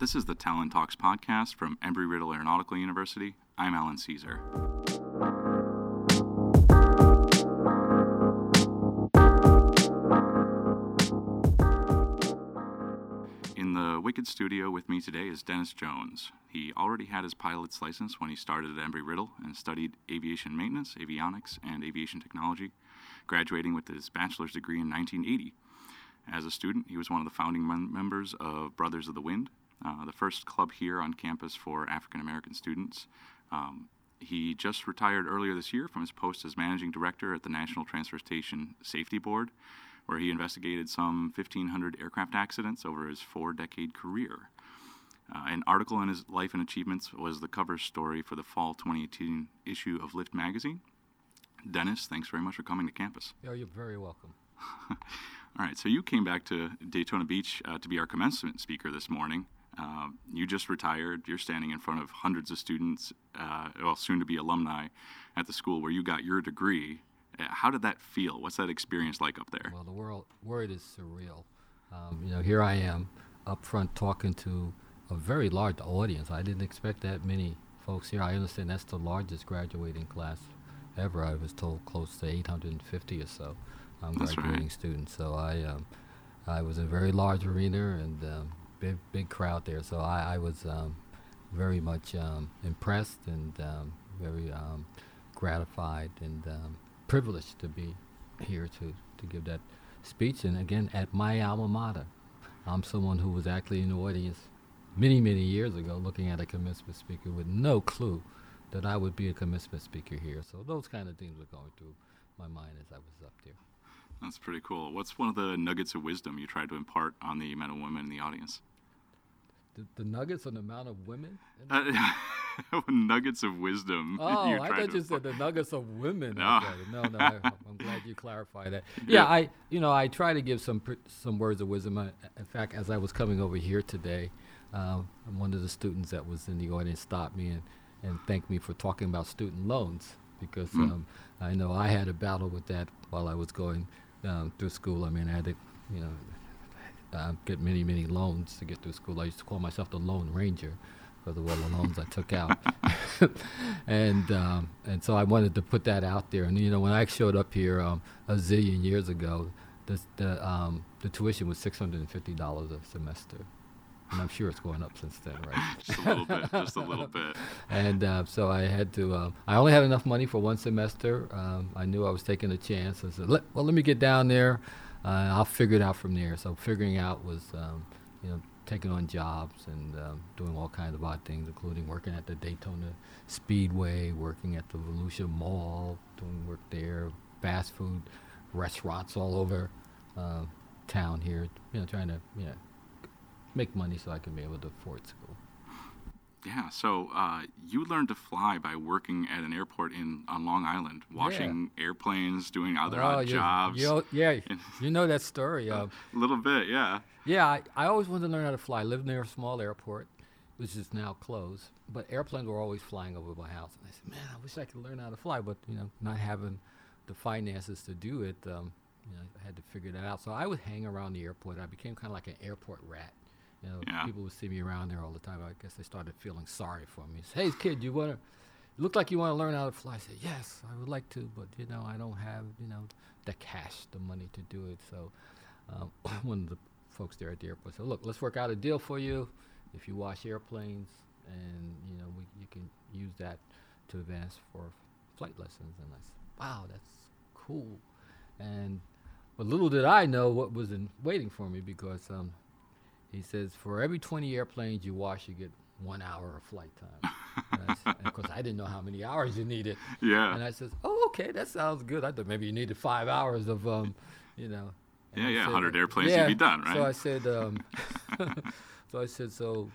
This is the Talent Talks podcast from Embry Riddle Aeronautical University. I'm Alan Caesar. In the Wicked studio with me today is Dennis Jones. He already had his pilot's license when he started at Embry Riddle and studied aviation maintenance, avionics, and aviation technology, graduating with his bachelor's degree in 1980. As a student, he was one of the founding mem- members of Brothers of the Wind, uh, the first club here on campus for African American students. Um, he just retired earlier this year from his post as managing director at the National Transportation Safety Board, where he investigated some 1,500 aircraft accidents over his four decade career. Uh, an article on his Life and Achievements was the cover story for the fall 2018 issue of Lift magazine. Dennis, thanks very much for coming to campus. Yeah, you're very welcome. All right, so you came back to Daytona Beach uh, to be our commencement speaker this morning. Uh, you just retired. You're standing in front of hundreds of students, uh, well, soon to be alumni at the school where you got your degree. Uh, How did that feel? What's that experience like up there? Well, the world word is surreal. Um, you know, here I am up front talking to a very large audience. I didn't expect that many folks here. I understand that's the largest graduating class ever. I was told close to 850 or so um, That's right. graduating students. So I, um, I was in a very large arena and um, big, big crowd there. So I, I was um, very much um, impressed and um, very um, gratified and um, privileged to be here to, to give that speech. And again, at my alma mater, I'm someone who was actually in the audience many, many years ago looking at a commencement speaker with no clue that I would be a commencement speaker here. So those kind of things were going through my mind as I was up there. That's pretty cool. What's one of the nuggets of wisdom you tried to impart on the men and women in the audience? The, the nuggets on the amount of women? Uh, nuggets of wisdom. Oh, I thought you said the nuggets of women. No. No, no, I, I'm glad you clarified that. Yeah. Yeah, I, you know, I try to give some some words of wisdom. I, in fact, as I was coming over here today, um, one of the students that was in the audience stopped me and, and thanked me for talking about student loans because Mm. um, I know I had a battle with that while I was going um, through school. I mean, I had to, you know, uh, get many, many loans to get through school. I used to call myself the Lone Ranger because of all the loans I took out. and um, and so I wanted to put that out there. And you know, when I showed up here um, a zillion years ago, the the, um, the tuition was six hundred and fifty dollars a semester, and I'm sure it's going up since then, right? just a little bit, just a little bit. and uh, so I had to. Um, I only had enough money for one semester. Um, I knew I was taking a chance. I said, let, "Well, let me get down there. Uh, I'll figure it out from there." So figuring out was, um, you know, taking on jobs and um, doing all kinds of odd things, including working at the Daytona Speedway, working at the Volusia Mall, doing work there, fast food restaurants all over uh, town here. You know, trying to you know make money so I can be able to afford school. Yeah, so uh, you learned to fly by working at an airport in on Long Island, washing airplanes, doing other Oh, odd jobs. Yeah, you know that story. Uh, a little bit, yeah. yeah, I, I always wanted to learn how to fly. I lived near a small airport, which is now closed, but airplanes were always flying over my house. And I said, man, I wish I could learn how to fly, but you know, not having the finances to do it, um, you know, I had to figure that out. So I would hang around the airport. I became kind of like an airport rat. You know, Yeah. people would see me around there all the time. I guess they started feeling sorry for me. Say, hey, kid, you want to? Look like you want to learn how to fly. I said, yes, I would like to, but you know, I don't have you know the cash, the money to do it. So um, one of the folks there at the airport said, look, let's work out a deal for you. If you wash airplanes, and you know, we, you can use that to advance for flight lessons. And I said, wow, that's cool. And but little did I know what was in waiting for me because um, he says for every 20 airplanes you wash, you get one hour of flight time. and I and of course, I didn't know how many hours you needed. Yeah. And I says, "Oh, okay, that sounds good. I thought maybe you needed five hours of, um, you know." Yeah, I yeah, said, 100 uh, airplanes, you'd be done, right? So I said, um, so I said, so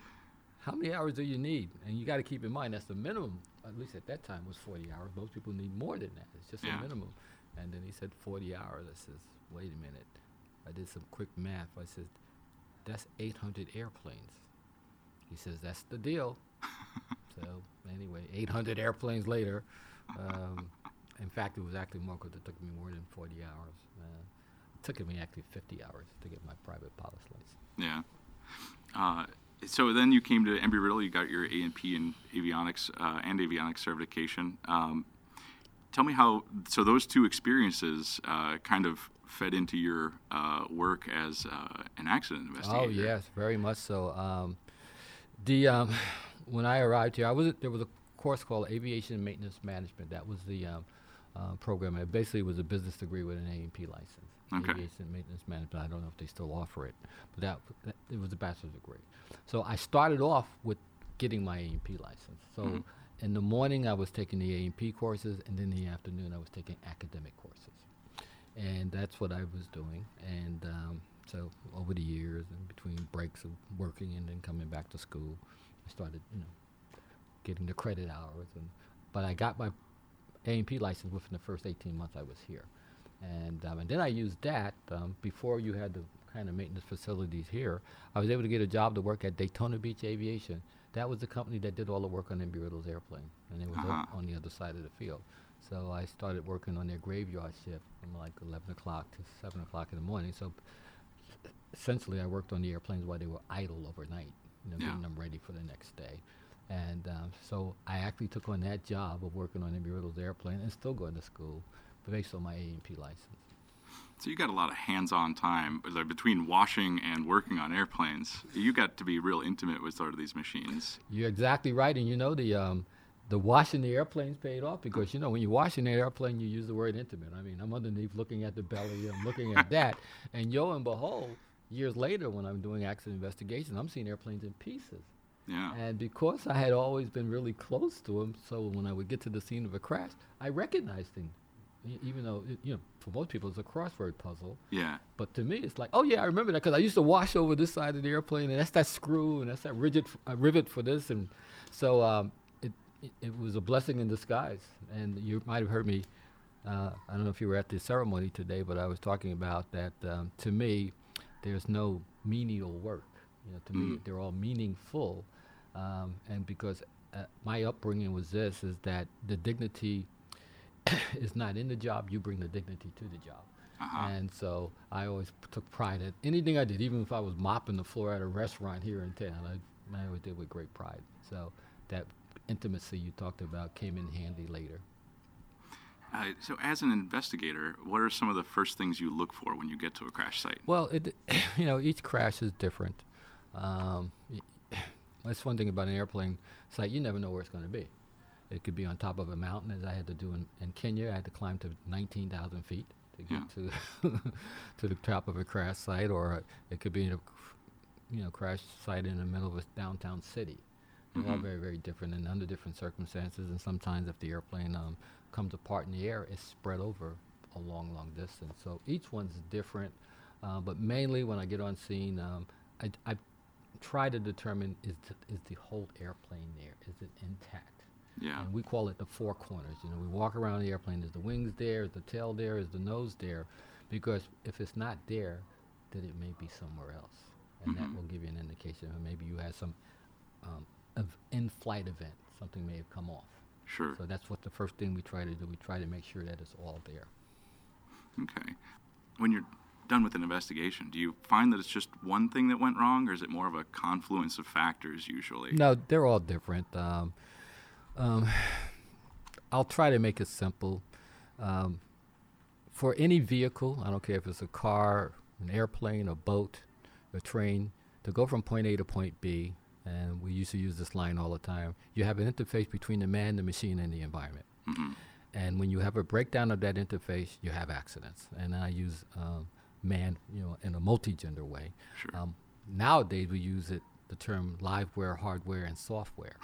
how many hours do you need? And you got to keep in mind that's the minimum. At least at that time was 40 hours. Most people need more than that. It's just Yeah. a minimum. And then he said 40 hours. I says, wait a minute. I did some quick math. I said, that's 800 airplanes. He says, that's the deal. so anyway, 800 airplanes later. Um, in fact, it was actually more because it took me more than 40 hours. Uh, it took me actually 50 hours to get my private pilot's license. Yeah. Uh, so then you came to Embry Riddle. You got your A and P in avionics uh, and avionics certification. Um, tell me how. So those two experiences uh, kind of fed into your uh, work as uh, an accident investigator. Oh yes, very much so. Um, the um, when I arrived here, I was there was a course called Aviation Maintenance Management. That was the um, uh, program. It basically was a business degree with an A&P license. Okay. Aviation Maintenance Management. I don't know if they still offer it, but that, that it was a bachelor's degree. So I started off with getting my A&P license. So Mhm. in the morning I was taking the A&P courses, and then in the afternoon I was taking academic courses, and that's what I was doing. And um, so over the years, and between breaks of working and then coming back to school, I started, you know, getting the credit hours. And but I got my A&P license within the first 18 months I was here, and um, and then I used that um, before you had the kind of maintenance facilities here. I was able to get a job to work at Daytona Beach Aviation. That was the company that did all the work on Embry Riddle's airplane, and it was Uh-huh. on the other side of the field. So I started working on their graveyard shift from like 11 o'clock to 7 o'clock in the morning. So essentially, I worked on the airplanes while they were idle overnight, you know, Yeah. getting them ready for the next day. And um, so I actually took on that job of working on Embry Riddle's airplane and still going to school based on my A&P license. So you got a lot of hands-on time like, between washing and working on airplanes. You got to be real intimate with sort of these machines. You're exactly right, and you know the um, the washing the airplanes paid off because you know when you're washing an airplane, you use the word intimate. I mean, I'm underneath looking at the belly, I'm looking at that, and yo and behold, years later when I'm doing accident investigation, I'm seeing airplanes in pieces. Yeah. And because I had always been really close to them, so when I would get to the scene of a crash, I recognized things, even though it, you know for most people it's a crossword puzzle. Yeah. But to me, it's like, oh yeah, I remember that because I used to wash over this side of the airplane, and that's that screw, and that's that rigid f- uh, rivet for this, and so um, it, was a blessing in disguise. And you might have heard me. Uh, I don't know if you were at the ceremony today, but I was talking about that. Um, to me, there's no menial work. You know, to me, Mm. they're all meaningful, um, and because uh, my upbringing was this: is that the dignity is not in the job. You bring the dignity to the job. Uh-huh. And so I always p- took pride in anything I did, even if I was mopping the floor at a restaurant here in town. I, I always did with great pride. So that intimacy you talked about came in handy later. Uh, so as an investigator, what are some of the first things you look for when you get to a crash site? Well, it, you know, each crash is different. Um, that's one thing about an airplane site. You never know where it's going to be. It could be on top of a mountain, as I had to do in, in Kenya. I had to climb to 19,000 feet to get to to the top of a crash site, or it could be a you know crash site in the middle of a downtown city. They're all Mhm. very very different and under different circumstances. And sometimes if the airplane um, comes apart in the air, it's spread over a long long distance. So each one's different. Uh, but mainly when I get on scene, um, I, I try to determine is the, is the whole airplane there? Is it intact? Yeah. And we call it the four corners. You know, we walk around the airplane. Is the wings there? Is the tail there? Is the nose there? Because if it's not there, then it may be somewhere else, and that Mhm. will give you an indication. Or maybe you had some um, of in-flight event. Something may have come off. Sure. So that's what the first thing we try to do. We try to make sure that it's all there. Okay. When you're done with an investigation, do you find that it's just one thing that went wrong, or is it more of a confluence of factors usually? No, they're all different. Um, um, I'll try to make it simple. Um, for any vehicle, I don't care if it's a car, an airplane, a boat, a train, to go from point A to point B, and we used to use this line all the time, you have an interface between the man, the machine, and the environment. hmm And when you have a breakdown of that interface, you have accidents. And I use um, man, you know, in a multi-gender way. Sure. Um, nowadays, we use it the term liveware, hardware, and software,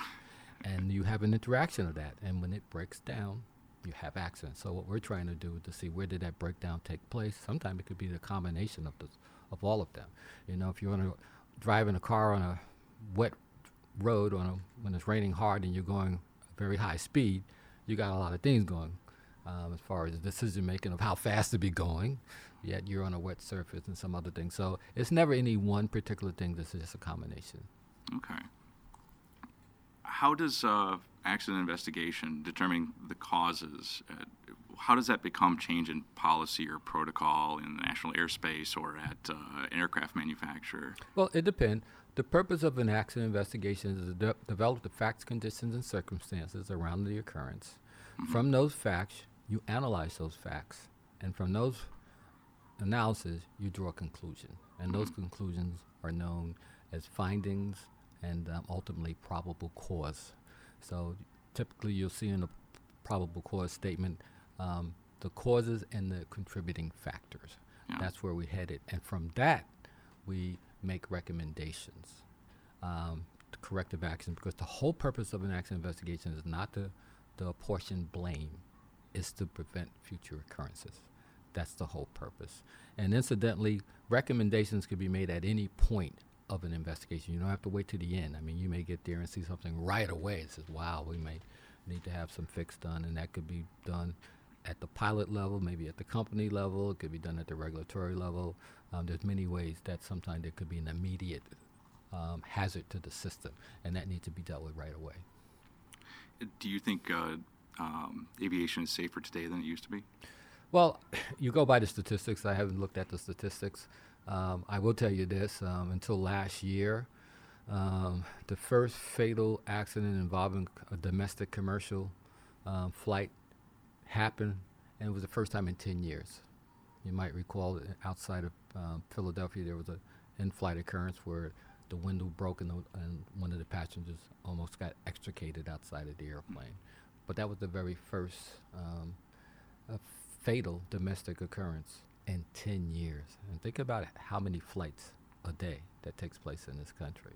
and you have an interaction of that. And when it breaks down, you have accidents. So what we're trying to do is to see where did that breakdown take place. Sometimes it could be the combination of the, of all of them. You know, if you're on a, driving a car on a wet road on a, when it's raining hard and you're going very high speed, you got a lot of things going um, as far as decision making of how fast to be going. Yet you're on a wet surface and some other things. So it's never any one particular thing. This is just a combination. Okay. How does uh, accident investigation determining the causes? Uh, how does that become change in policy or protocol in the national airspace or at uh, an aircraft manufacturer? Well, it depends. The purpose of an accident investigation is to de- develop the facts, conditions, and circumstances around the occurrence. From those facts, you analyze those facts, and from those analysis, you draw a conclusion. And those conclusions are known as findings and um, ultimately probable cause. So typically, you'll see in a probable cause statement um, the causes and the contributing factors. Yeah. That's where we headed. And from that, we make recommendations um, to corrective action because the whole purpose of an accident investigation is not to, to apportion blame, is to prevent future occurrences. That's the whole purpose. And incidentally, recommendations can be made at any point of an investigation. You don't have to wait to the end. I mean, you may get there and see something right away. It says, wow, we may need to have some fix done, and that could be done at the pilot level, maybe at the company level. It could be done at the regulatory level. Um, there's many ways that sometimes there could be an immediate um, hazard to the system, and that needs to be dealt with right away. Do you think uh, um, aviation is safer today than it used to be? Well, you go by the statistics. I haven't looked at the statistics. Um, I will tell you this: um, until last year, um, the first fatal accident involving a domestic commercial um, flight happened, and it was the first time in 10 years. You might recall that outside of um, Philadelphia, there was an in-flight occurrence where the window broke and, the, and one of the passengers almost got extricated outside of the airplane. But that was the very first um, fatal domestic occurrence in 10 years. And think about how many flights a day that takes place in this country.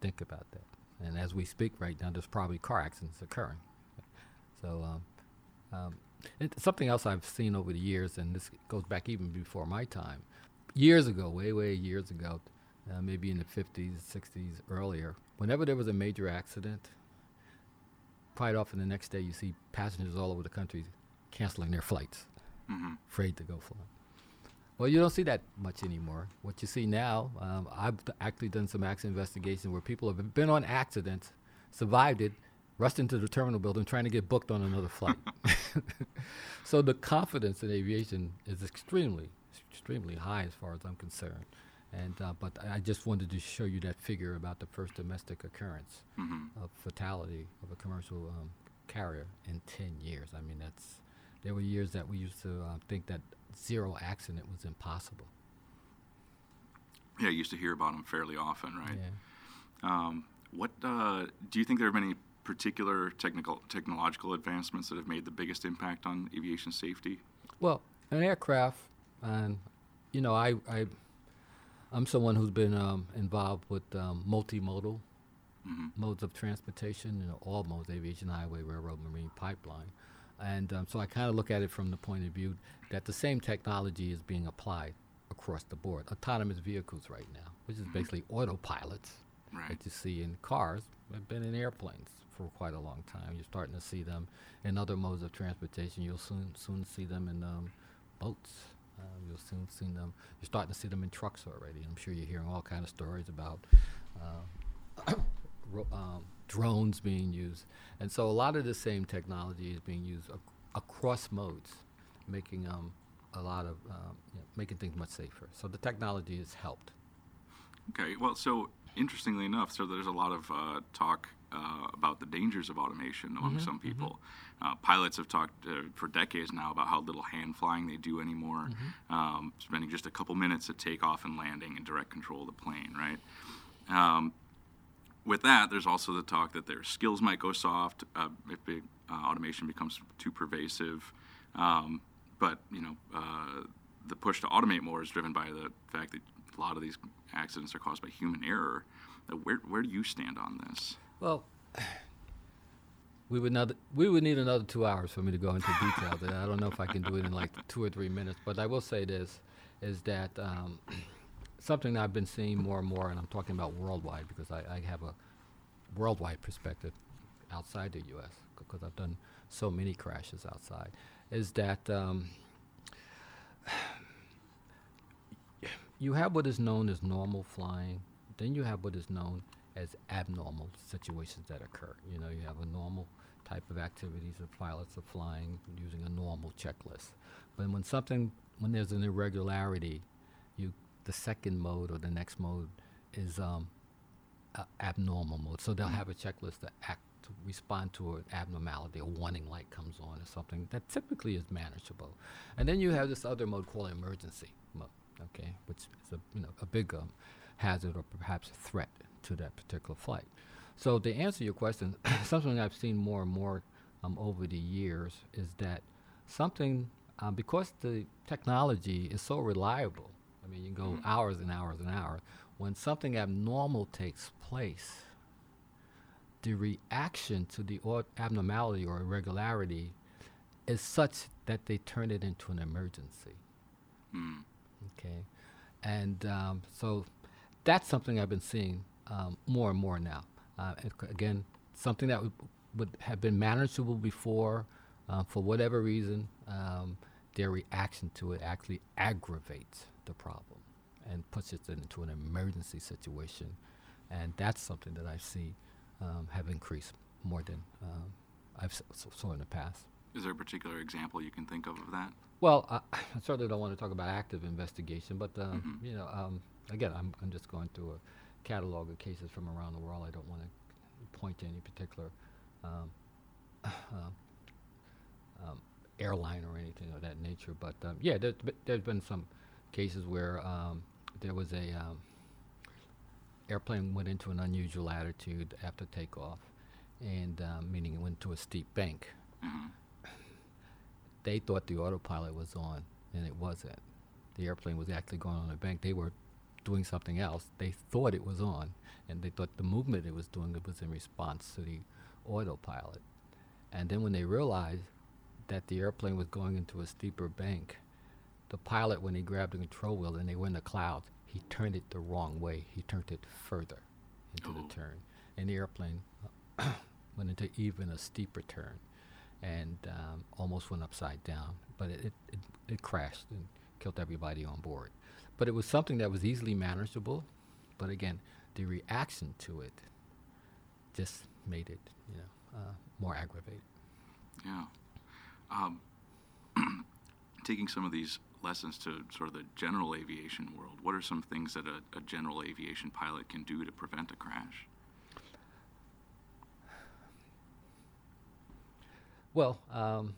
Think about that. And as we speak right now, there's probably car accidents occurring. So, um, um, something else I've seen over the years, and this goes back even before my time, years ago, way, way years ago, uh, maybe in the 50s, 60s, earlier, whenever there was a major accident, quite often the next day you see passengers all over the country canceling their flights, hmm afraid to go fly. Well, you don't see that much anymore. What you see now, um, I've d- actually done some accident investigation where people have been on accidents, survived it, rushed into the terminal building trying to get booked on another flight. so the confidence in aviation is extremely, extremely high as far as I'm concerned. And uh, but I just wanted to show you that figure about the first domestic occurrence hmm of fatality of a commercial um, carrier in 10 years. I mean, that's there were years that we used to uh, think that zero accident was impossible. Yeah, I used to hear about them fairly often, right? Yeah. Um, what uh, do you think there have been any particular technical technological advancements that have made the biggest impact on aviation safety? Well, an aircraft, and you know, I, I, I'm someone who's been um, involved with um, multimodal hmm modes of transportation, you know, all modes, aviation, highway, railroad, marine, pipeline. And um, so I kind of look at it from the point of view that the same technology is being applied across the board. Autonomous vehicles right now, which is basically autopilots Right. that you see in cars, have been in airplanes for quite a long time. You're starting to see them in other modes of transportation. You'll soon soon see them in um, boats. Uh, you'll soon see them. You're starting to see them in trucks already. I'm sure you're hearing all kind of stories about uh, ro- um, drones being used, and so a lot of the same technology is being used ac- across modes, making um, a lot of um, you know, making things much safer. So the technology has helped. Okay. Well, so interestingly enough, so there's a lot of uh, talk uh, about the dangers of automation among some people. Uh, pilots have talked uh, for decades now about how little hand flying they do anymore, um, spending just a couple minutes at takeoff and landing and direct control of the plane, right? Um, with that, there's also the talk that their skills might go soft uh, if uh, automation becomes too pervasive. Um, but you know, uh, the push to automate more is driven by the fact that a lot of these accidents are caused by human error. Uh, where where do you stand on this? Well, we would not, we would need another two hours for me to go into detail. I don't know if I can do it in like two or three minutes. But I will say this: is that um, something that I've been seeing more and more, and I'm talking about worldwide because I, I have a worldwide perspective outside the U.S. because I've done so many crashes outside. Is that um, you have what is known as normal flying, then you have what is known as abnormal situations that occur. You know, you have a normal type of activities that pilots are flying using a normal checklist. But when something, when there's an irregularity, you the second mode or the next mode is um, abnormal mode. So they'll have a checklist to act to respond to an abnormality. A warning light comes on or something that typically is manageable. And then you have this other mode called emergency mode, okay, which is a you know a big um, hazard or perhaps a threat to that particular flight. So to answer your question, something I've seen more and more um, over the years is that something um, because the technology is so reliable. I mean, you can go hours and hours and hours. When something abnormal takes place, the reaction to the or- abnormality or irregularity is such that they turn it into an emergency. Mm. Okay, and um, so that's something I've been seeing um, more and more now. Uh, and c- again, something that would, would have been manageable before, uh, for whatever reason, um, their reaction to it actually aggravates the problem and puts it into an emergency situation, and that's something that I see um, have increased more than um, I've s- saw in the past. Is there a particular example you can think of of that? Well, I, I certainly don't want to talk about active investigation, but um, you know, um, again, I'm, I'm just going through a catalog of cases from around the world. I don't want to point to any particular um, um, um, airline or anything of that nature, but um, yeah, there's, there's been some cases where um, there was a um, airplane went into an unusual attitude after takeoff, and um, meaning it went to a steep bank hmm they thought the autopilot was on, and it wasn't. The airplane was actually going on a bank. They were doing something else. They thought it was on, and they thought the movement it was doing it was in response to the autopilot. And then when they realized that the airplane was going into a steeper bank, the pilot, when he grabbed the control wheel and they were in the clouds, he turned it the wrong way. He turned it further into Oh. the turn, and the airplane went into even a steeper turn and um, almost went upside down. But it, it, it, it crashed and killed everybody on board. But it was something that was easily manageable. But again, the reaction to it just made it, you know, uh, more aggravated. Yeah. Um, taking some of these lessons to sort of the general aviation world, what are some things that a, a general aviation pilot can do to prevent a crash? Well, um,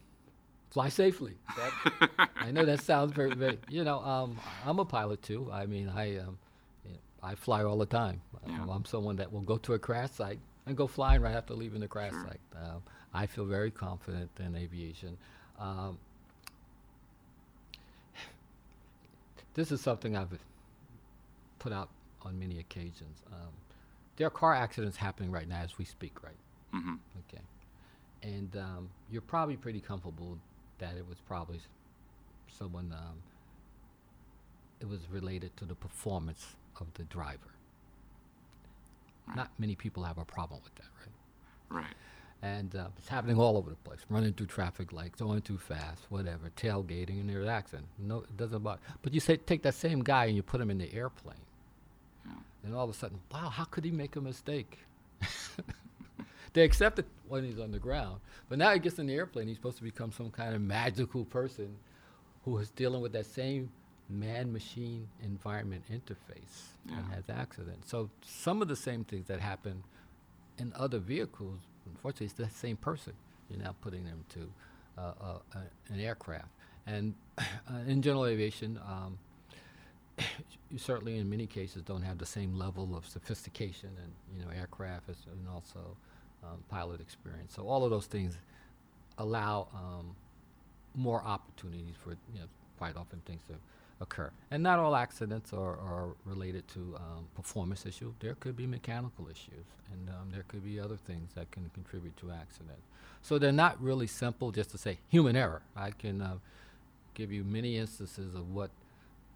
fly safely. That, I know that sounds very, very. You know, um, I'm a pilot too. I mean, I um, you know, I fly all the time. Yeah. Um, I'm someone that will go to a crash site and go flying right after leaving the crash Sure. site. Um, I feel very confident in aviation. Um, this is something I've put out on many occasions. Um, there are car accidents happening right now as we speak, right? hmm Okay. And um, you're probably pretty comfortable that it was probably someone, um, it was related to the performance of the driver. Right. Not many people have a problem with that, right? Right. And uh, it's happening all over the place, running through traffic lights, going too fast, whatever, tailgating, and there's accident. No, it doesn't bother. But you say take that same guy and you put him in the airplane, Yeah. and all of a sudden, wow, how could he make a mistake? they accept it when he's on the ground, but now he gets in the airplane. He's supposed to become some kind of magical person who is dealing with that same man-machine environment interface and has accidents. So some of the same things that happen in other vehicles, unfortunately, it's the same person. You're now putting them to uh, uh, uh, an aircraft. And uh, in general aviation, um, you certainly in many cases don't have the same level of sophistication and you know aircraft as, and also um, pilot experience. So all of those things allow um, more opportunities for you know quite often things to occur. And not all accidents are, are related to um, performance issue. There could be mechanical issues, and um, there could be other things that can contribute to accident. So they're not really simple just to say human error. I can uh, give you many instances of what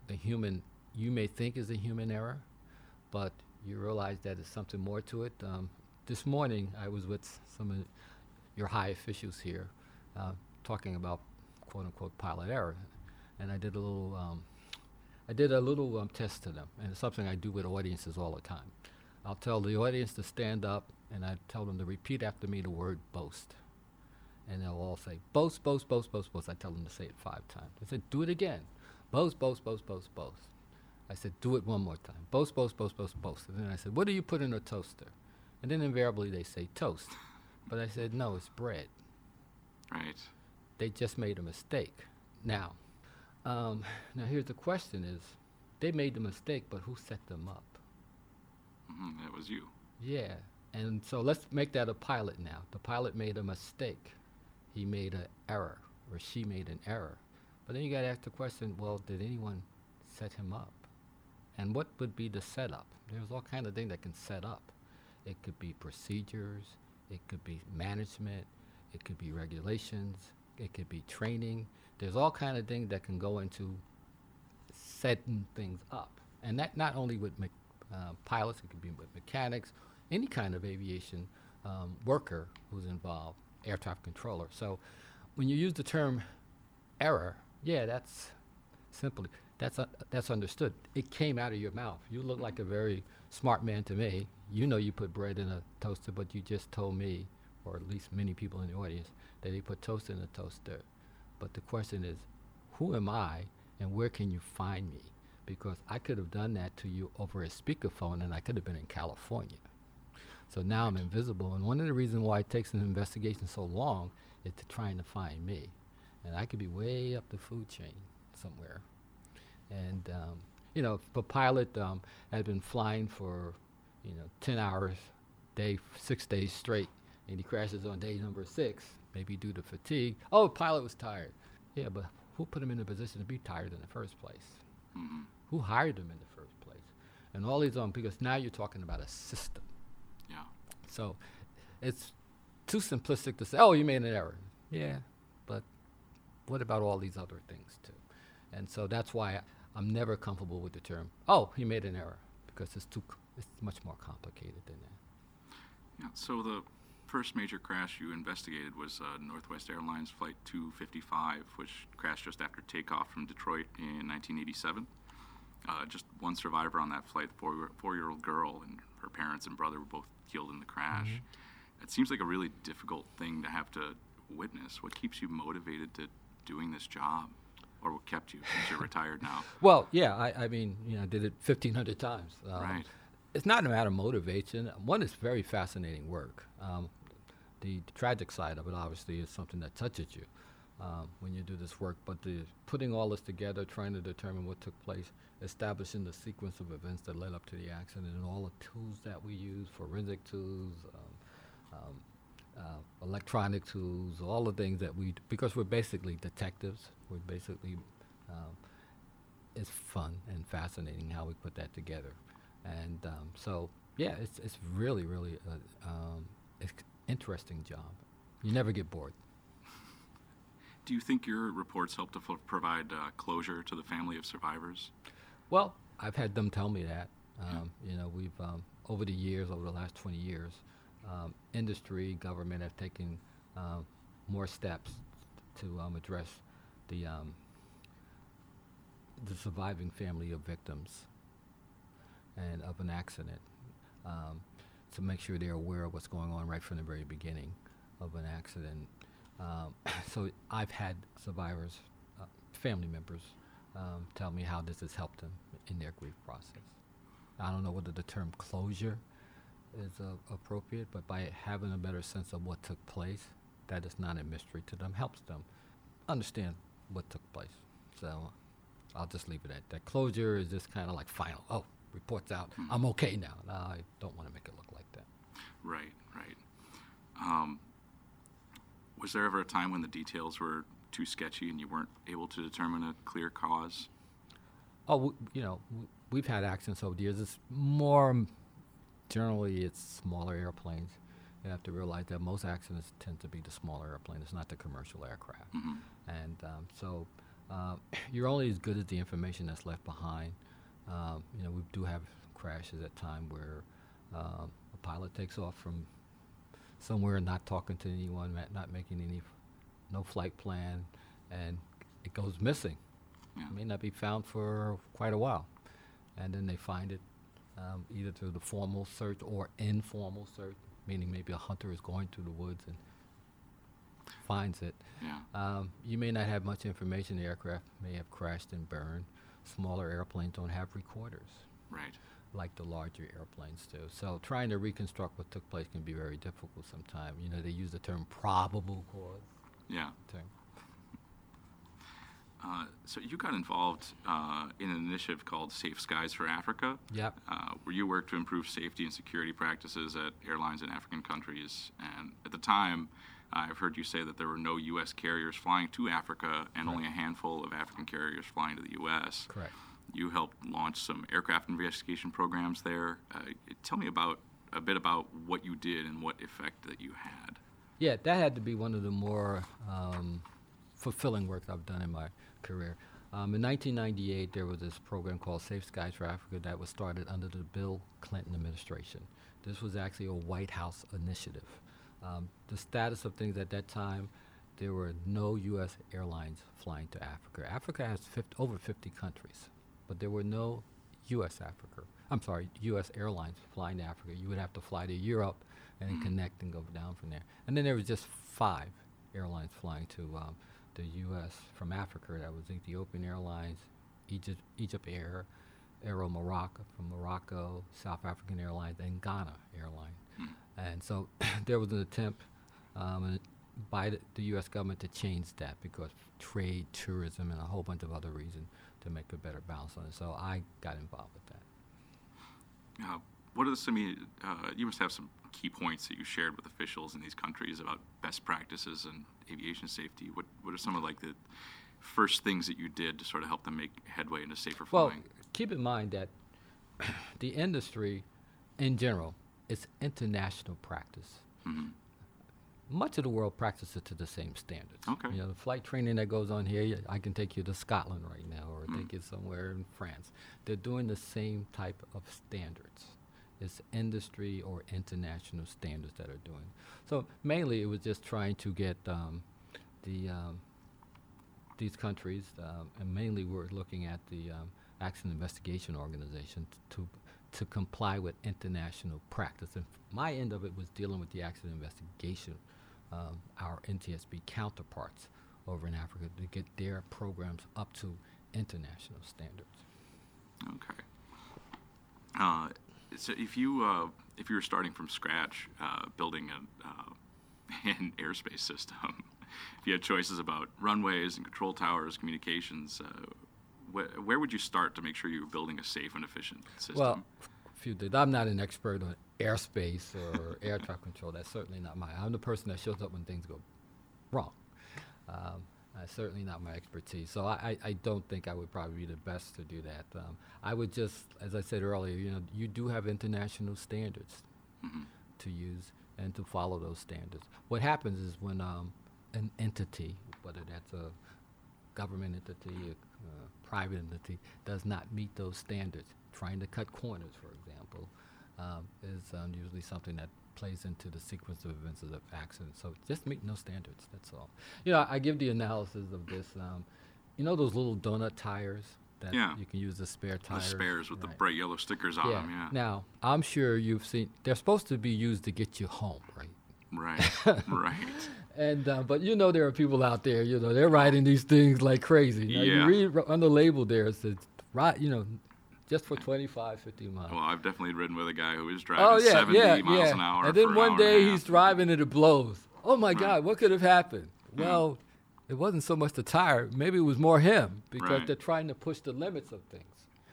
the human you may think is a human error, but you realize that there's something more to it. Um, this morning, I was with some of your high officials here, uh, talking about quote unquote pilot error, and I did a little, um, I did a little um, test to them, and it's something I do with audiences all the time. I'll tell the audience to stand up, and I tell them to repeat after me the word boast. And they'll all say, boast, boast, boast, boast, boast. I tell them to say it five times. I said, do it again. Boast, boast, boast, boast, boast. I said, do it one more time. Boast, boast, boast, boast, boast. And then I said, what do you put in a toaster? And then invariably they say toast. But I said, no, it's bread. Right. They just made a mistake. Now, um, now here's the question is, they made the mistake, but who set them up? hmm That was you. Yeah. And so let's make that a pilot now. The pilot made a mistake. He made an error, or she made an error. But then you got to ask the question, well, did anyone set him up? And what would be the setup? There's all kind of things that can set up. It could be procedures, it could be management, it could be regulations, it could be training. There's all kind of things that can go into setting things up. And that not only with me- uh, pilots, it could be with mechanics, any kind of aviation um, worker who's involved, air traffic controller. So when you use the term error, yeah, that's simply that's uh, that's understood. It came out of your mouth. You look like a very smart man to me. You know you put bread in a toaster, but you just told me, or at least many people in the audience, that they put toast in a toaster. But the question is, who am I, and where can you find me? Because I could have done that to you over a speakerphone, and I could have been in California. So now I'm invisible, and one of the reasons why it takes an investigation so long is to trying to find me, and I could be way up the food chain somewhere. And um, you know, if a pilot um, had been flying for you know 10 hours, day six days straight, and he crashes on day number six, maybe due to fatigue. Oh, the pilot was tired. Yeah, but who put him in a position to be tired in the first place? hmm Who hired him in the first place? And all these on because now you're talking about a system. Yeah. So it's too simplistic to say, oh, you made an error. Yeah, but what about all these other things too? And so that's why I'm never comfortable with the term, oh, he made an error, because it's too, c- it's much more complicated than that. Yeah. So the first major crash you investigated was uh, Northwest Airlines Flight 255, which crashed just after takeoff from Detroit in 1987. Uh, just one survivor on that flight, four four-year-old girl, and her parents and brother were both killed in the crash. It seems like a really difficult thing to have to witness. What keeps you motivated to doing this job, or what kept you since you're retired now? Well, yeah, I, I mean, you know, I did it 1,500 times. Um, Right. It's not a matter of motivation. One, it's very fascinating work. Um, the, tragic side of it, obviously, is something that touches you um, when you do this work. But the putting all this together, trying to determine what took place, establishing the sequence of events that led up to the accident, and all the tools that we use, forensic tools, um, um, uh, electronic tools, all the things that we, d- because we're basically detectives. We're basically um, it's fun and fascinating how we put that together. And um, so, yeah, it's, it's really, really a um, ex- interesting job. You never get bored. Do you think your reports help to f- provide uh, closure to the family of survivors? Well, I've had them tell me that. Um, you know, we've, um, over the years, over the last 20 years, um, industry, government have taken um, more steps to um, address the, um, the surviving family of victims and of an accident um, to make sure they're aware of what's going on right from the very beginning of an accident. Um, so I've had survivors, uh, family members, um, tell me how this has helped them in their grief process. I don't know whether the term closure is uh, appropriate, but by having a better sense of what took place, that is not a mystery to them, helps them understand what took place. So I'll just leave it at that. Closure is just kind of like final. Oh, report's out. I'm okay now. No, I don't want to make it look like that. Right, right. Um, was there ever a time when the details were too sketchy and you weren't able to determine a clear cause? Oh, you know, we've had accidents over the years. It's more, generally, it's smaller airplanes. You have to realize that most accidents tend to be the smaller airplane. It's not the commercial aircraft. hmm And um, so uh, you're only as good as the information that's left behind. Um, you know, we do have crashes at time where um, a pilot takes off from somewhere not talking to anyone, not making any, no flight plan, and it goes missing. Yeah. It may not be found for quite a while, and then they find it um, either through the formal search or informal search, meaning maybe a hunter is going through the woods and finds it. Yeah. Um, you may not have much information. The aircraft may have crashed and burned. Smaller airplanes don't have recorders Right. like the larger airplanes do. So trying to reconstruct what took place can be very difficult sometimes. You know, they use the term probable cause Yeah. Uh, so you got involved uh, in an initiative called Safe Skies for Africa, Yep. uh, where you work to improve safety and security practices at airlines in African countries. And at the time, I've heard you say that there were no U.S. carriers flying to Africa and only a handful of African carriers flying to the U.S. Correct. You helped launch some aircraft investigation programs there. Uh, tell me about a bit about what you did and what effect that you had. Yeah, that had to be one of the more um, fulfilling work I've done in my career. Um, in 1998, there was this program called Safe Skies for Africa that was started under the Bill Clinton administration. This was actually a White House initiative. Um, the status of things at that time, there were no U.S. airlines flying to Africa. Africa has 50, over 50 countries, but there were no U.S. Africa. I'm sorry, U.S. airlines flying to Africa. You would have to fly to Europe and then connect and go down from there. And then there was just five airlines flying to um, the U.S. from Africa. That was Ethiopian Airlines, Egypt, Egypt Air, Aero Morocco from Morocco, South African Airlines, and Ghana Airline. And so there was an attempt um, by the, the U.S. government to change that because trade, tourism, and a whole bunch of other reasons to make a better balance on it. So I got involved with that. Uh, what are some? Uh, you must have some key points that you shared with officials in these countries about best practices and aviation safety. What What are some of like the first things that you did to sort of help them make headway into safer flying? Well, keep in mind that the industry, in general, is international practice. Mhm. Much of the world practices to the same standards. Okay. You know, the flight training that goes on here, I can take you to Scotland right now, or Mm. take you somewhere in France. They're doing the same type of standards. It's industry or international standards that are doing. So mainly, it was just trying to get um, the um, these countries, um, and mainly we're looking at the um, Accident Investigation Organization t- to to comply with international practice. And my end of it was dealing with the accident investigation, um, our NTSB counterparts over in Africa to get their programs up to international standards. Okay. Uh, so if you uh, if you were starting from scratch, uh, building a, uh, an airspace system, if you had choices about runways and control towers, communications, uh, wh- where would you start to make sure you're building a safe and efficient system? Well, few things. I'm not an expert on airspace or air traffic control. That's certainly not my. I'm the person that shows up when things go wrong. Um, that's certainly not my expertise. So I, I, I don't think I would probably be the best to do that. Um, I would just, as I said earlier, you know, you do have international standards Mhm. to use and to follow those standards. What happens is when um, an entity, whether that's a government entity, a uh, private entity, does not meet those standards, trying to cut corners, for example, um, is um, usually something that plays into the sequence of events of the accident. So just meet no standards. That's all. You know, I give the analysis of this. Um, you know those little donut tires that Yeah. you can use as spare the tires. spares with the bright yellow stickers on them, yeah. Now, I'm sure you've seen. They're supposed to be used to get you home, right? Right, right. And uh, but you know there are people out there, you know, they're riding these things like crazy. Now, Yeah. You read on the label there it says ride, you know, just for 25, 50 miles. Well, I've definitely ridden with a guy who was driving oh yeah, 70 yeah, miles yeah. an hour. and then an one hour day he's driving and it blows. Oh my God, what could have happened? Well, it wasn't so much the tire. Maybe it was more him because Right. they're trying to push the limits of things.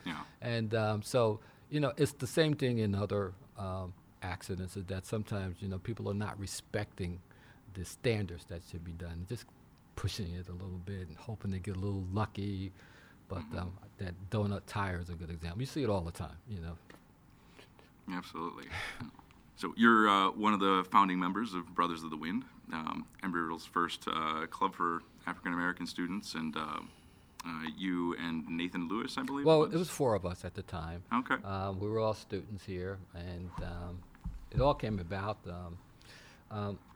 Yeah, And um, so, you know, it's the same thing in other um, accidents is that sometimes, you know, people are not respecting the standards that should be done, just pushing it a little bit and hoping to get a little lucky. But um, that donut tire is a good example. You see it all the time, you know. absolutely. So you're uh, one of the founding members of Brothers of the Wind, um, Embry-Riddle's first uh, club for African American students, and uh, uh, you and Nathan Lewis, I believe. Well, it was four of us at the time. okay. Um, we were all students here, and um, it all came about.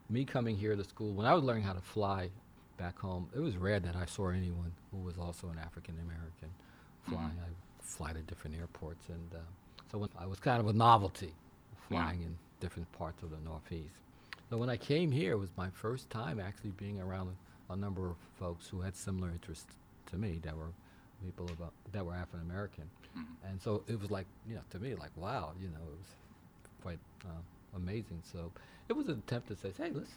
Me coming here to school, when I was learning how to fly back home, it was rare that I saw anyone who was also an African American flying. I fly to different airports, and uh, So when I was kind of a novelty flying yeah. in different parts of the Northeast. So when I came here, it was my first time actually being around a number of folks who had similar interests to me that were people of, uh, that were African American. Mm-hmm. And so it was like, you know, to me, like, wow, you know, it was quite uh, amazing. So it was an attempt to say, hey, let's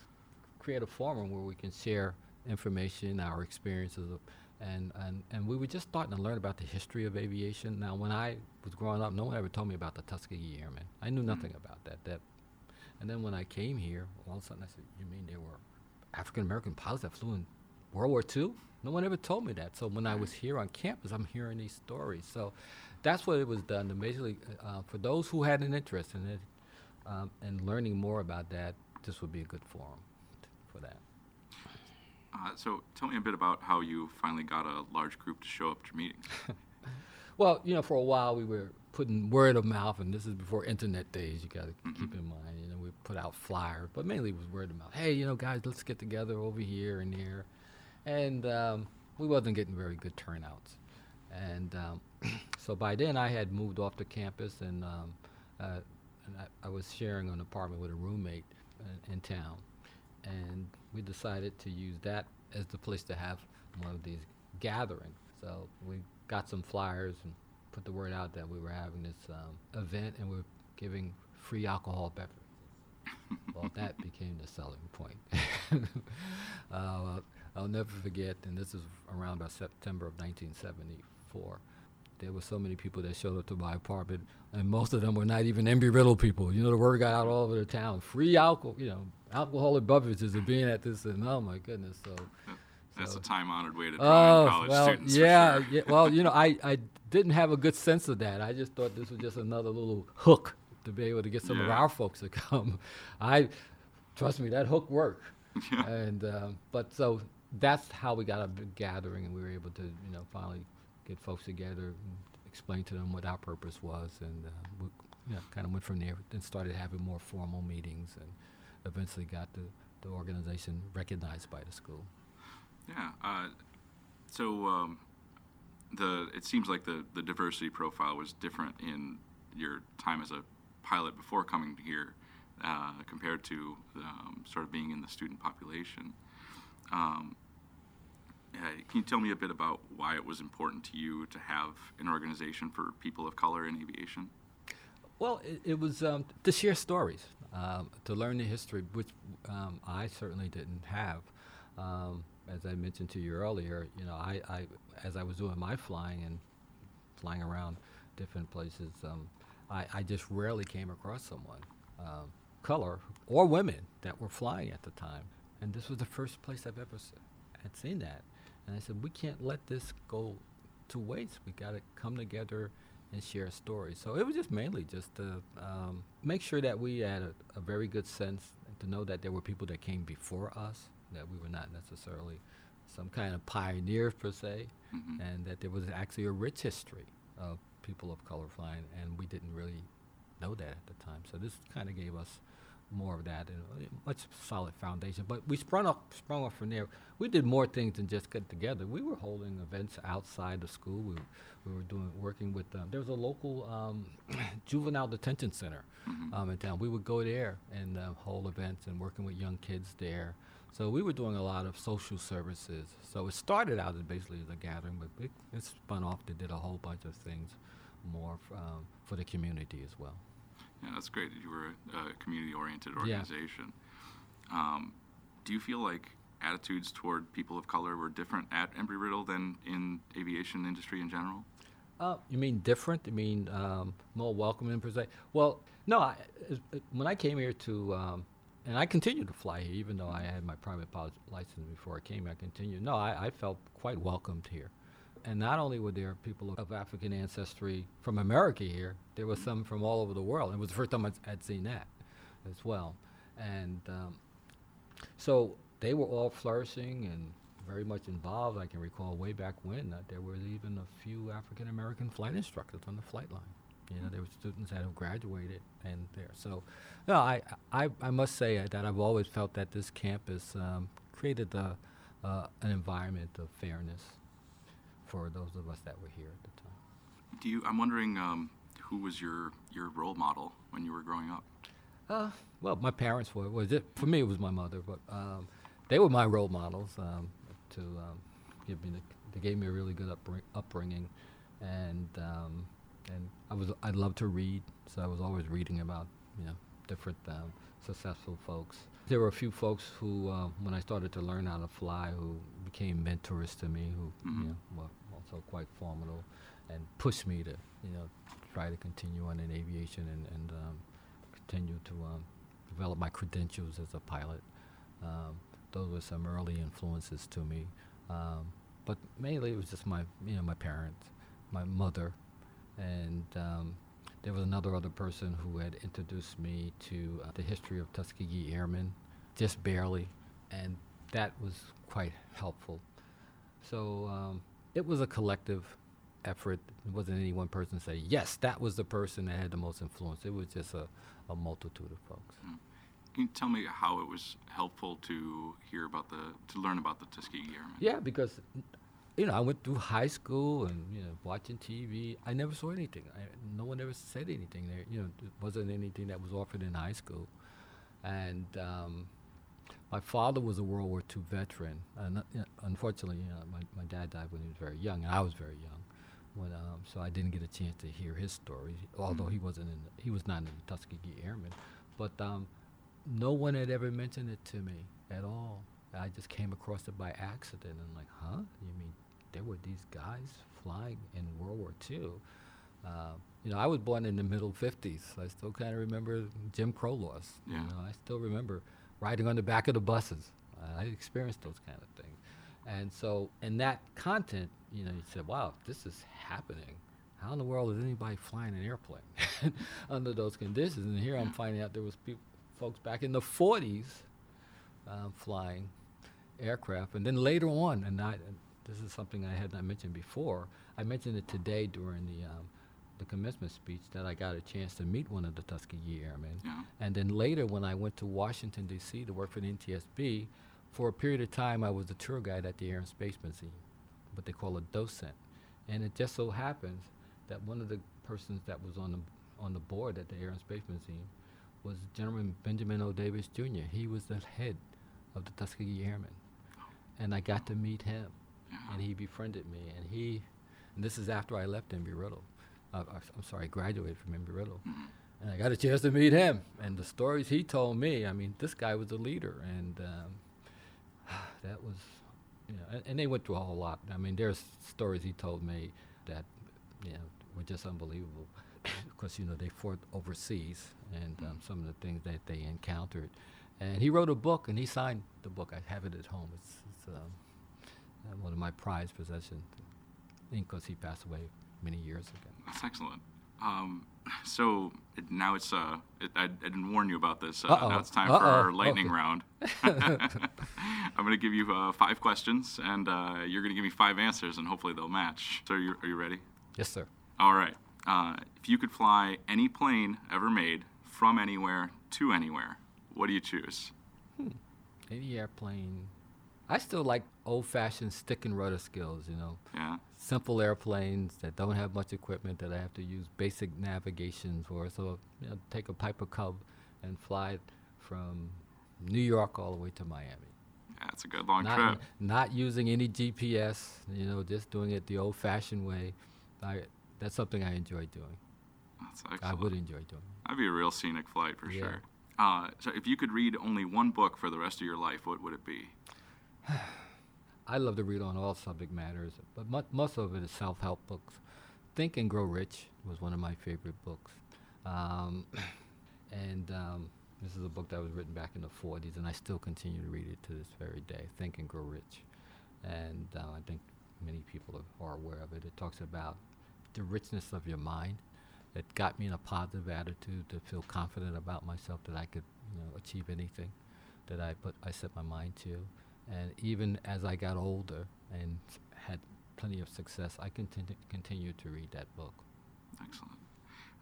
create a forum where we can share information, our experiences, of, and, and, and we were just starting to learn about the history of aviation. Now, when I was growing up, no one ever told me about the Tuskegee Airmen. I knew nothing mm-hmm. about that. That, and then when I came here, all of a sudden I said, "You mean there were African American pilots that flew in World War II?" No one ever told me that. So when I was here on campus, I'm hearing these stories. So that's what it was done to basically, uh, for those who had an interest in it, um, and learning more about that, this would be a good forum t- for that. Uh, so tell me a bit about how you finally got a large group to show up to meetings. well, you know, for a while we were putting word of mouth, and this is before internet days. You got to mm-hmm. keep in mind. You know, we put out flyers, but mainly it was word of mouth. Hey, you know, guys, let's get together over here and here, and um, we wasn't getting very good turnouts. And um, so by then, I had moved off the campus, and, um, uh, and I, I, was sharing an apartment with a roommate in, in town, and we decided to use that as the place to have one of these gatherings. So we got some flyers and put the word out that we were having this um, event and we are giving free alcohol beverages. well, that became the selling point. uh, I'll never forget, and this is around about September of 1974. There were so many people that showed up to my apartment, and most of them were not even Embry Riddle people. You know, the word got out all over the town. Free alcohol, you know, alcoholic beverages are being at this, and oh my goodness. So that's so. a time-honored way to draw oh, college well, students. Yeah, sure. yeah. Well, you know, I, I didn't have a good sense of that. I just thought this was just another little hook to be able to get some yeah. of our folks to come. I trust me, that hook worked. Yeah. And uh, but so that's how we got a big gathering, and we were able to, you know, finally get folks together and explain to them what our purpose was, and uh, we, you know, kind of went from there. Then started having more formal meetings, and eventually got the, the organization recognized by the school. Yeah. Uh, so um, the it seems like the the diversity profile was different in your time as a pilot before coming here uh, compared to um, sort of being in the student population. Um, can you tell me a bit about why it was important to you to have an organization for people of color in aviation? Well, it, it was um, to share stories, um, to learn the history, which um, I certainly didn't have. Um, as I mentioned to you earlier, you know, I, I, as I was doing my flying and flying around different places, um, I, I, just rarely came across someone, um, color or women, that were flying at the time. And this was the first place I've ever se- had seen that. And I said, we can't let this go to waste. We got to come together and share stories. So it was just mainly just to um, make sure that we had a, a, very good sense to know that there were people that came before us, that we were not necessarily some kind of pioneers per se, mm-hmm. and that there was actually a rich history of people of color flying, and we didn't really know that at the time. So this kind of gave us more of that and a much solid foundation. But we sprung up, sprung up from there. We did more things than just get together. We were holding events outside the school. We, we were doing working with them. There was a local um, juvenile detention center mm-hmm. um, in town. We would go there and uh, hold events and working with young kids there. So we were doing a lot of social services. So it started out as basically as a gathering, but it, it spun off to did a whole bunch of things more f- um, for the community as well. Yeah, that's great that you were a, a community-oriented organization. Yeah. Um, do you feel like attitudes toward people of color were different at Embry Riddle than in aviation industry in general? Uh, you mean different? You mean um, more welcoming per se? Well, no. I, when I came here to, um, and I continued to fly here, even though I had my private pilot license before I came. I continued. No, I, I felt quite welcomed here and not only were there people of African ancestry from America here, there was some from all over the world. It was the first time I'd seen that as well. And um, so they were all flourishing and very much involved. I can recall way back when that there was even a few African American flight instructors on the flight line. You know, there were students that have graduated and there. So, no, I, I, I must say that I've always felt that this campus um, created uh, an environment of fairness for those of us that were here at the time. Do you? I'm wondering um, who was your your role model when you were growing up? Uh, well, my parents were. Was it for me? It was my mother, but um, they were my role models. Um, to um, give me, the, they gave me a really good upbring, upbringing, and um, and I was I loved to read, so I was always reading about you know different um, successful folks. There were a few folks who, uh, when I started to learn how to fly, who became mentors to me, who Mhm. you know also quite formidable, and pushed me to you know try to continue on in aviation and and um, continue to um, develop my credentials as a pilot. Um, those were some early influences to me, um, but mainly it was just my you know my parents, my mother, and um, there was another other person who had introduced me to uh, the history of Tuskegee Airmen, just barely, and that was quite helpful. So um, it was a collective effort. It wasn't any one person say, yes, that was the person that had the most influence. It was just a, a multitude of folks. Can you tell me how it was helpful to hear about the to learn about the Tuskegee Airmen? Yeah, because you know I went through high school and you know watching TV. I never saw anything. I, no one ever said anything there. You know, it wasn't anything that was offered in high school. And um, my father was a World War II veteran. Uh, you know, unfortunately, you know, my, my dad died when he was very young, and I was very young. When, um, so I didn't get a chance to hear his story, although he wasn't in. The, he was not in the Tuskegee Airmen, but um, no one had ever mentioned it to me at all. I just came across it by accident and like, huh? You mean there were these guys flying in World War II? Uh, you know, I was born in the middle 50s. I still kind of remember Jim Crow laws. Yeah. You know, I still remember riding on the back of the buses. Uh, I experienced those kind of things. And so, in that content, you know, you said, wow, this is happening. How in the world is anybody flying an airplane under those conditions? And here I'm finding out there was folks back in the 40s um, flying aircraft. And then later on, and I, and this is something I had not mentioned before, I mentioned it today during the, um, the commencement speech that I got a chance to meet one of the Tuskegee Airmen. And then later, when I went to Washington, D.C. to work for the NTSB, for a period of time, I was a tour guide at the Air and Space Museum, what they call a docent. And it just so happens that one of the persons that was on the, on the board at the Air and Space Museum was General Benjamin O. Davis Jr. He was the head of the Tuskegee Airmen. And I got to meet him, and he befriended me. And he, and this is after I left Embry-Riddle. Uh, uh, I'm sorry, graduated from Embry-Riddle. And I got a chance to meet him. And the stories he told me, I mean, this guy was a leader. And um, that was, you know, and, and they went through a whole lot. I mean, there's stories he told me that, you know, were just unbelievable. Because, you know, they fought overseas and um, some of the things that they encountered. And he wrote a book and he signed the book. I have it at home. It's, it's um, one of my prized possessions because he passed away many years ago. That's excellent. Um, so it, now it's uh, it, I, I didn't warn you about this. Uh, now it's time for Uh-oh. our lightning round. I'm going to give you uh, five questions, and uh, you're going to give me five answers, and hopefully they'll match. So you, are you ready? Yes, sir. All right. Uh, if you could fly any plane ever made from anywhere to anywhere, what do you choose? Hmm. Any airplane. I still like old-fashioned stick and rudder skills. You know, Yeah. simple airplanes that don't have much equipment that I have to use basic navigation for. So, you know, take a Piper Cub and fly it from New York all the way to Miami. Yeah, it's a good long not, trip. not using any GPS. You know, just doing it the old-fashioned way. I that's something I enjoy doing. That's excellent. I would enjoy doing. That'd be a real scenic flight for Yeah. sure. Uh, so if you could read only one book for the rest of your life, what would it be? I love to read on all subject matters, but mu- most of it is self-help books. Think and Grow Rich was one of my favorite books, um, and um, this is a book that was written back in the 40s, and I still continue to read it to this very day. Think and Grow Rich, and uh, I think many people are, are aware of it. It talks about the richness of your mind. It got me in a positive attitude to feel confident about myself that I could, you know, achieve anything that I put I set my mind to. And even as I got older and had plenty of success, I continu- continued to read that book. Excellent.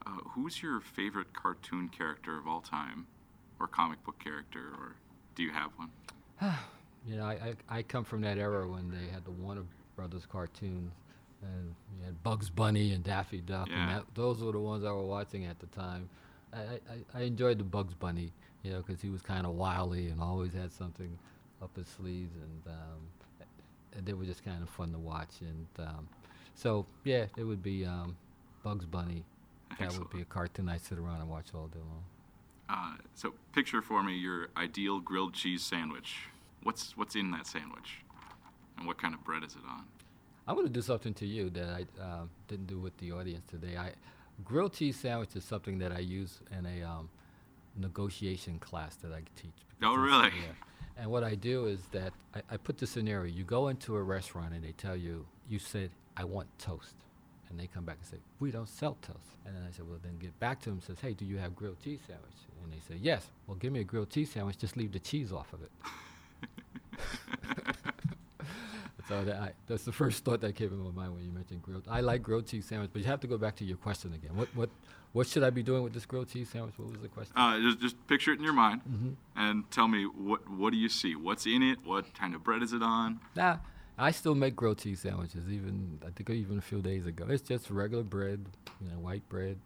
Uh, who's your favorite cartoon character of all time, or comic book character, or do you have one? You know, I, I, I come from that era when they had the Warner Brothers cartoons and you had Bugs Bunny and Daffy Duck, Yeah. and that, those were the ones I was watching at the time. I, I, I- I enjoyed the Bugs Bunny, you know, because he was kind of wily and always had something up his sleeves, and um, and they were just kind of fun to watch. And um, so, yeah, it would be um, Bugs Bunny. That Excellent. would be a cartoon I sit around and watch all day long. Uh, so picture for me your ideal grilled cheese sandwich. What's what's in that sandwich, and what kind of bread is it on? I'm going to do something to you that I um, didn't do with the audience today. I grilled cheese sandwich is something that I use in a um, negotiation class that I teach. Oh, really? yeah. And what I do is that I, I put the scenario: you go into a restaurant and they tell you, you said, "I want toast," and they come back and say, "We don't sell toast." And then I said, "Well, then get back to them." and Says, "Hey, do you have grilled cheese sandwich?" And they say, "Yes." Well, give me a grilled cheese sandwich. Just leave the cheese off of it. So that I, that's the first thought that came in my mind when you mentioned grilled. I like grilled cheese sandwich, but you have to go back to your question again. What what what should I be doing with this grilled cheese sandwich? What was the question? Uh, just just picture it in your mind, Mhm. and tell me what what do you see? What's in it? What kind of bread is it on? Nah, I still make grilled cheese sandwiches. Even I think even a few days ago, it's just regular bread, you know, white bread,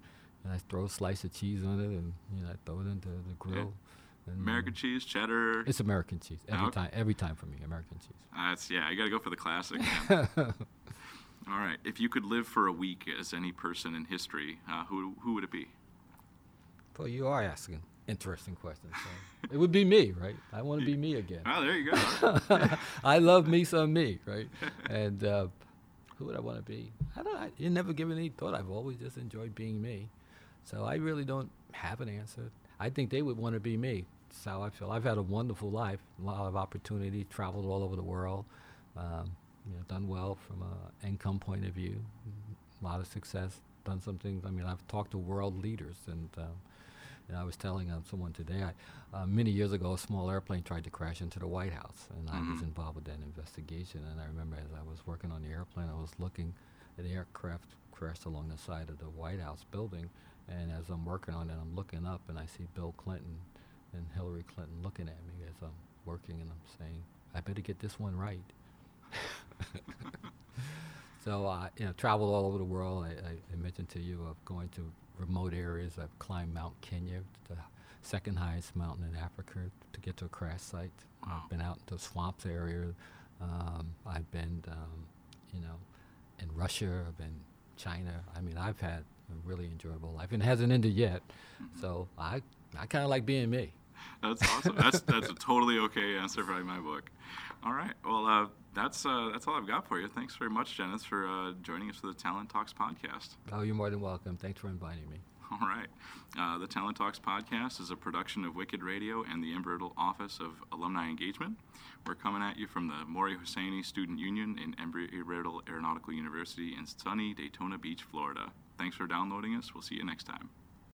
and I throw a slice of cheese on it, and you know, I throw it into the grill. And, American cheese, cheddar. It's American cheese every Okay. time. Every time for me, American cheese. That's yeah. You got to go for the classic. All right. If you could live for a week as any person in history, uh, who who would it be? Well, you are asking interesting questions. So it would be me, right? I want to be me again. Oh, there you go. I love me some me, right? And uh, who would I want to be? I don't. I you never given any thought. I've always just enjoyed being me, so I really don't have an answer. I think they would want to be me. That's how I feel. I've had a wonderful life, a lot of opportunity, traveled all over the world, um, you know, done well from an income point of view, a lot of success, done some things. I mean, I've talked to world leaders, and um, and I was telling um, someone today, I, uh, many years ago, a small airplane tried to crash into the White House, and I was Mhm. involved with that investigation. And I remember as I was working on the airplane, I was looking at the aircraft crashed along the side of the White House building, and as I'm working on it, I'm looking up and I see Bill Clinton and Hillary Clinton looking at me as I'm working, and I'm saying, I better get this one right. So I, you know, traveled all over the world. I, I, I mentioned to you of going to remote areas. I've climbed Mount Kenya, the second highest mountain in Africa, to get to a crash site. Wow. I've been out into swamps area. Um, I've been, um, you know, in Russia. I've been China. I mean, I've had a really enjoyable life, and it hasn't ended yet. So I, I kind of like being me. That's awesome. That's that's a totally okay answer for my book. All right. Well, uh, that's uh, that's all I've got for you. Thanks very much, Janice, for uh, joining us for the Talent Talks podcast. Oh, you're more than welcome. Thanks for inviting me. All right. Uh, the Talent Talks podcast is a production of Wicked Radio and the Embry-Riddle Office of Alumni Engagement. We're coming at you from the Mori Hosseini Student Union in Embry-Riddle Aeronautical University in sunny Daytona Beach, Florida. Thanks for downloading us. We'll see you next time.